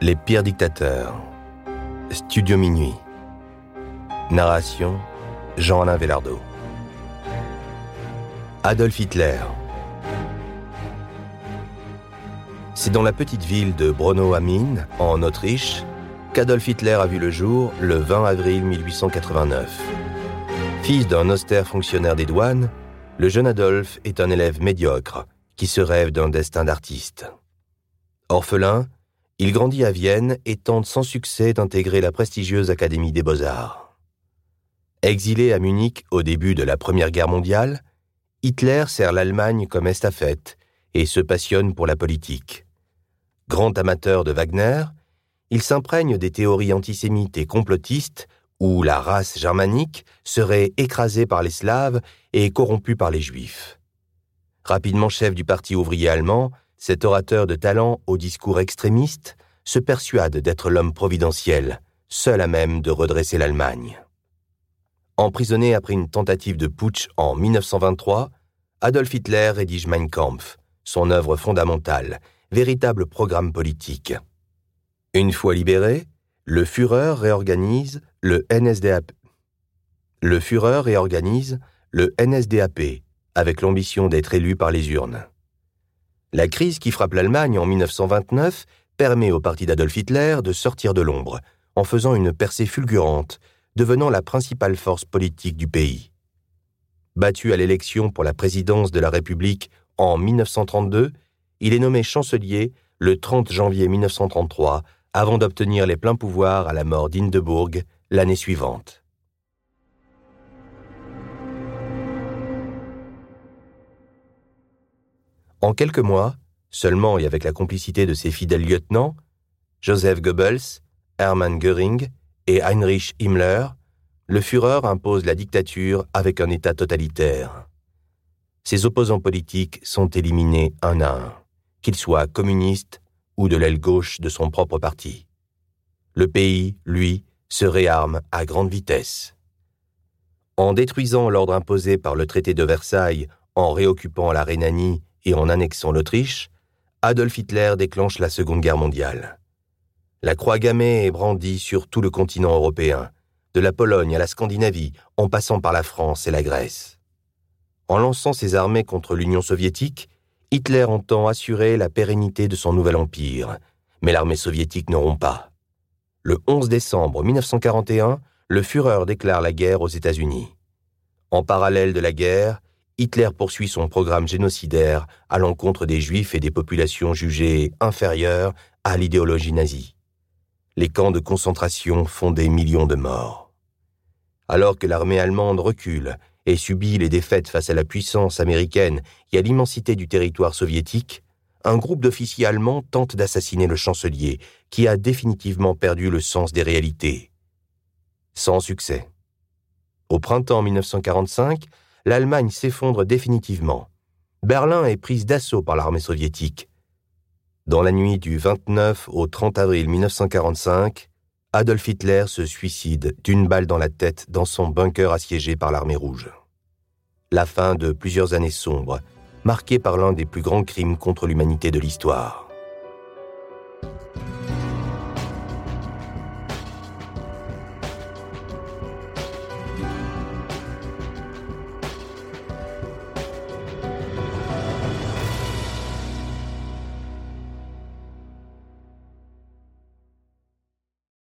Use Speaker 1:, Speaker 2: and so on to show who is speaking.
Speaker 1: Les pires dictateurs. Studio Minuit. Narration Jean-Alain Vellardo. Adolf Hitler. C'est dans la petite ville de Brno am Inn, en Autriche, qu'Adolf Hitler a vu le jour le 20 avril 1889. Fils d'un austère fonctionnaire des douanes, le jeune Adolphe est un élève médiocre qui se rêve d'un destin d'artiste. Orphelin, il grandit à Vienne et tente sans succès d'intégrer la prestigieuse Académie des beaux-arts. Exilé à Munich au début de la Première Guerre mondiale, Hitler sert l'Allemagne comme estafette et se passionne pour la politique. Grand amateur de Wagner, il s'imprègne des théories antisémites et complotistes où la race germanique serait écrasée par les Slaves et corrompue par les Juifs. Rapidement chef du Parti ouvrier allemand, cet orateur de talent au discours extrémiste se persuade d'être l'homme providentiel, seul à même de redresser l'Allemagne. Emprisonné après une tentative de putsch en 1923, Adolf Hitler rédige Mein Kampf, son œuvre fondamentale, véritable programme politique. Une fois libéré, le Führer réorganise le NSDAP. Le Führer réorganise le NSDAP avec l'ambition d'être élu par les urnes. La crise qui frappe l'Allemagne en 1929 permet au parti d'Adolf Hitler de sortir de l'ombre, en faisant une percée fulgurante, devenant la principale force politique du pays. Battu à l'élection pour la présidence de la République en 1932, il est nommé chancelier le 30 janvier 1933 avant d'obtenir les pleins pouvoirs à la mort d'Hindeburg l'année suivante. En quelques mois, seulement et avec la complicité de ses fidèles lieutenants, Joseph Goebbels, Hermann Göring et Heinrich Himmler, le Führer impose la dictature avec un État totalitaire. Ses opposants politiques sont éliminés un à un, qu'ils soient communistes ou de l'aile gauche de son propre parti. Le pays, lui, se réarme à grande vitesse. En détruisant l'ordre imposé par le traité de Versailles, en réoccupant la Rhénanie et en annexant l'Autriche, Adolf Hitler déclenche la Seconde Guerre mondiale. La croix gammée est brandie sur tout le continent européen, de la Pologne à la Scandinavie, en passant par la France et la Grèce. En lançant ses armées contre l'Union soviétique, Hitler entend assurer la pérennité de son nouvel empire, mais l'armée soviétique ne rompt pas. Le 11 décembre 1941, le Führer déclare la guerre aux États-Unis. En parallèle de la guerre, Hitler poursuit son programme génocidaire à l'encontre des Juifs et des populations jugées inférieures à l'idéologie nazie. Les camps de concentration font des millions de morts. Alors que l'armée allemande recule et subit les défaites face à la puissance américaine et à l'immensité du territoire soviétique, un groupe d'officiers allemands tente d'assassiner le chancelier, qui a définitivement perdu le sens des réalités. Sans succès. Au printemps 1945, l'Allemagne s'effondre définitivement. Berlin est prise d'assaut par l'armée soviétique. Dans la nuit du 29 au 30 avril 1945, Adolf Hitler se suicide d'une balle dans la tête dans son bunker assiégé par l'armée rouge. La fin de plusieurs années sombres, marquées par l'un des plus grands crimes contre l'humanité de l'histoire.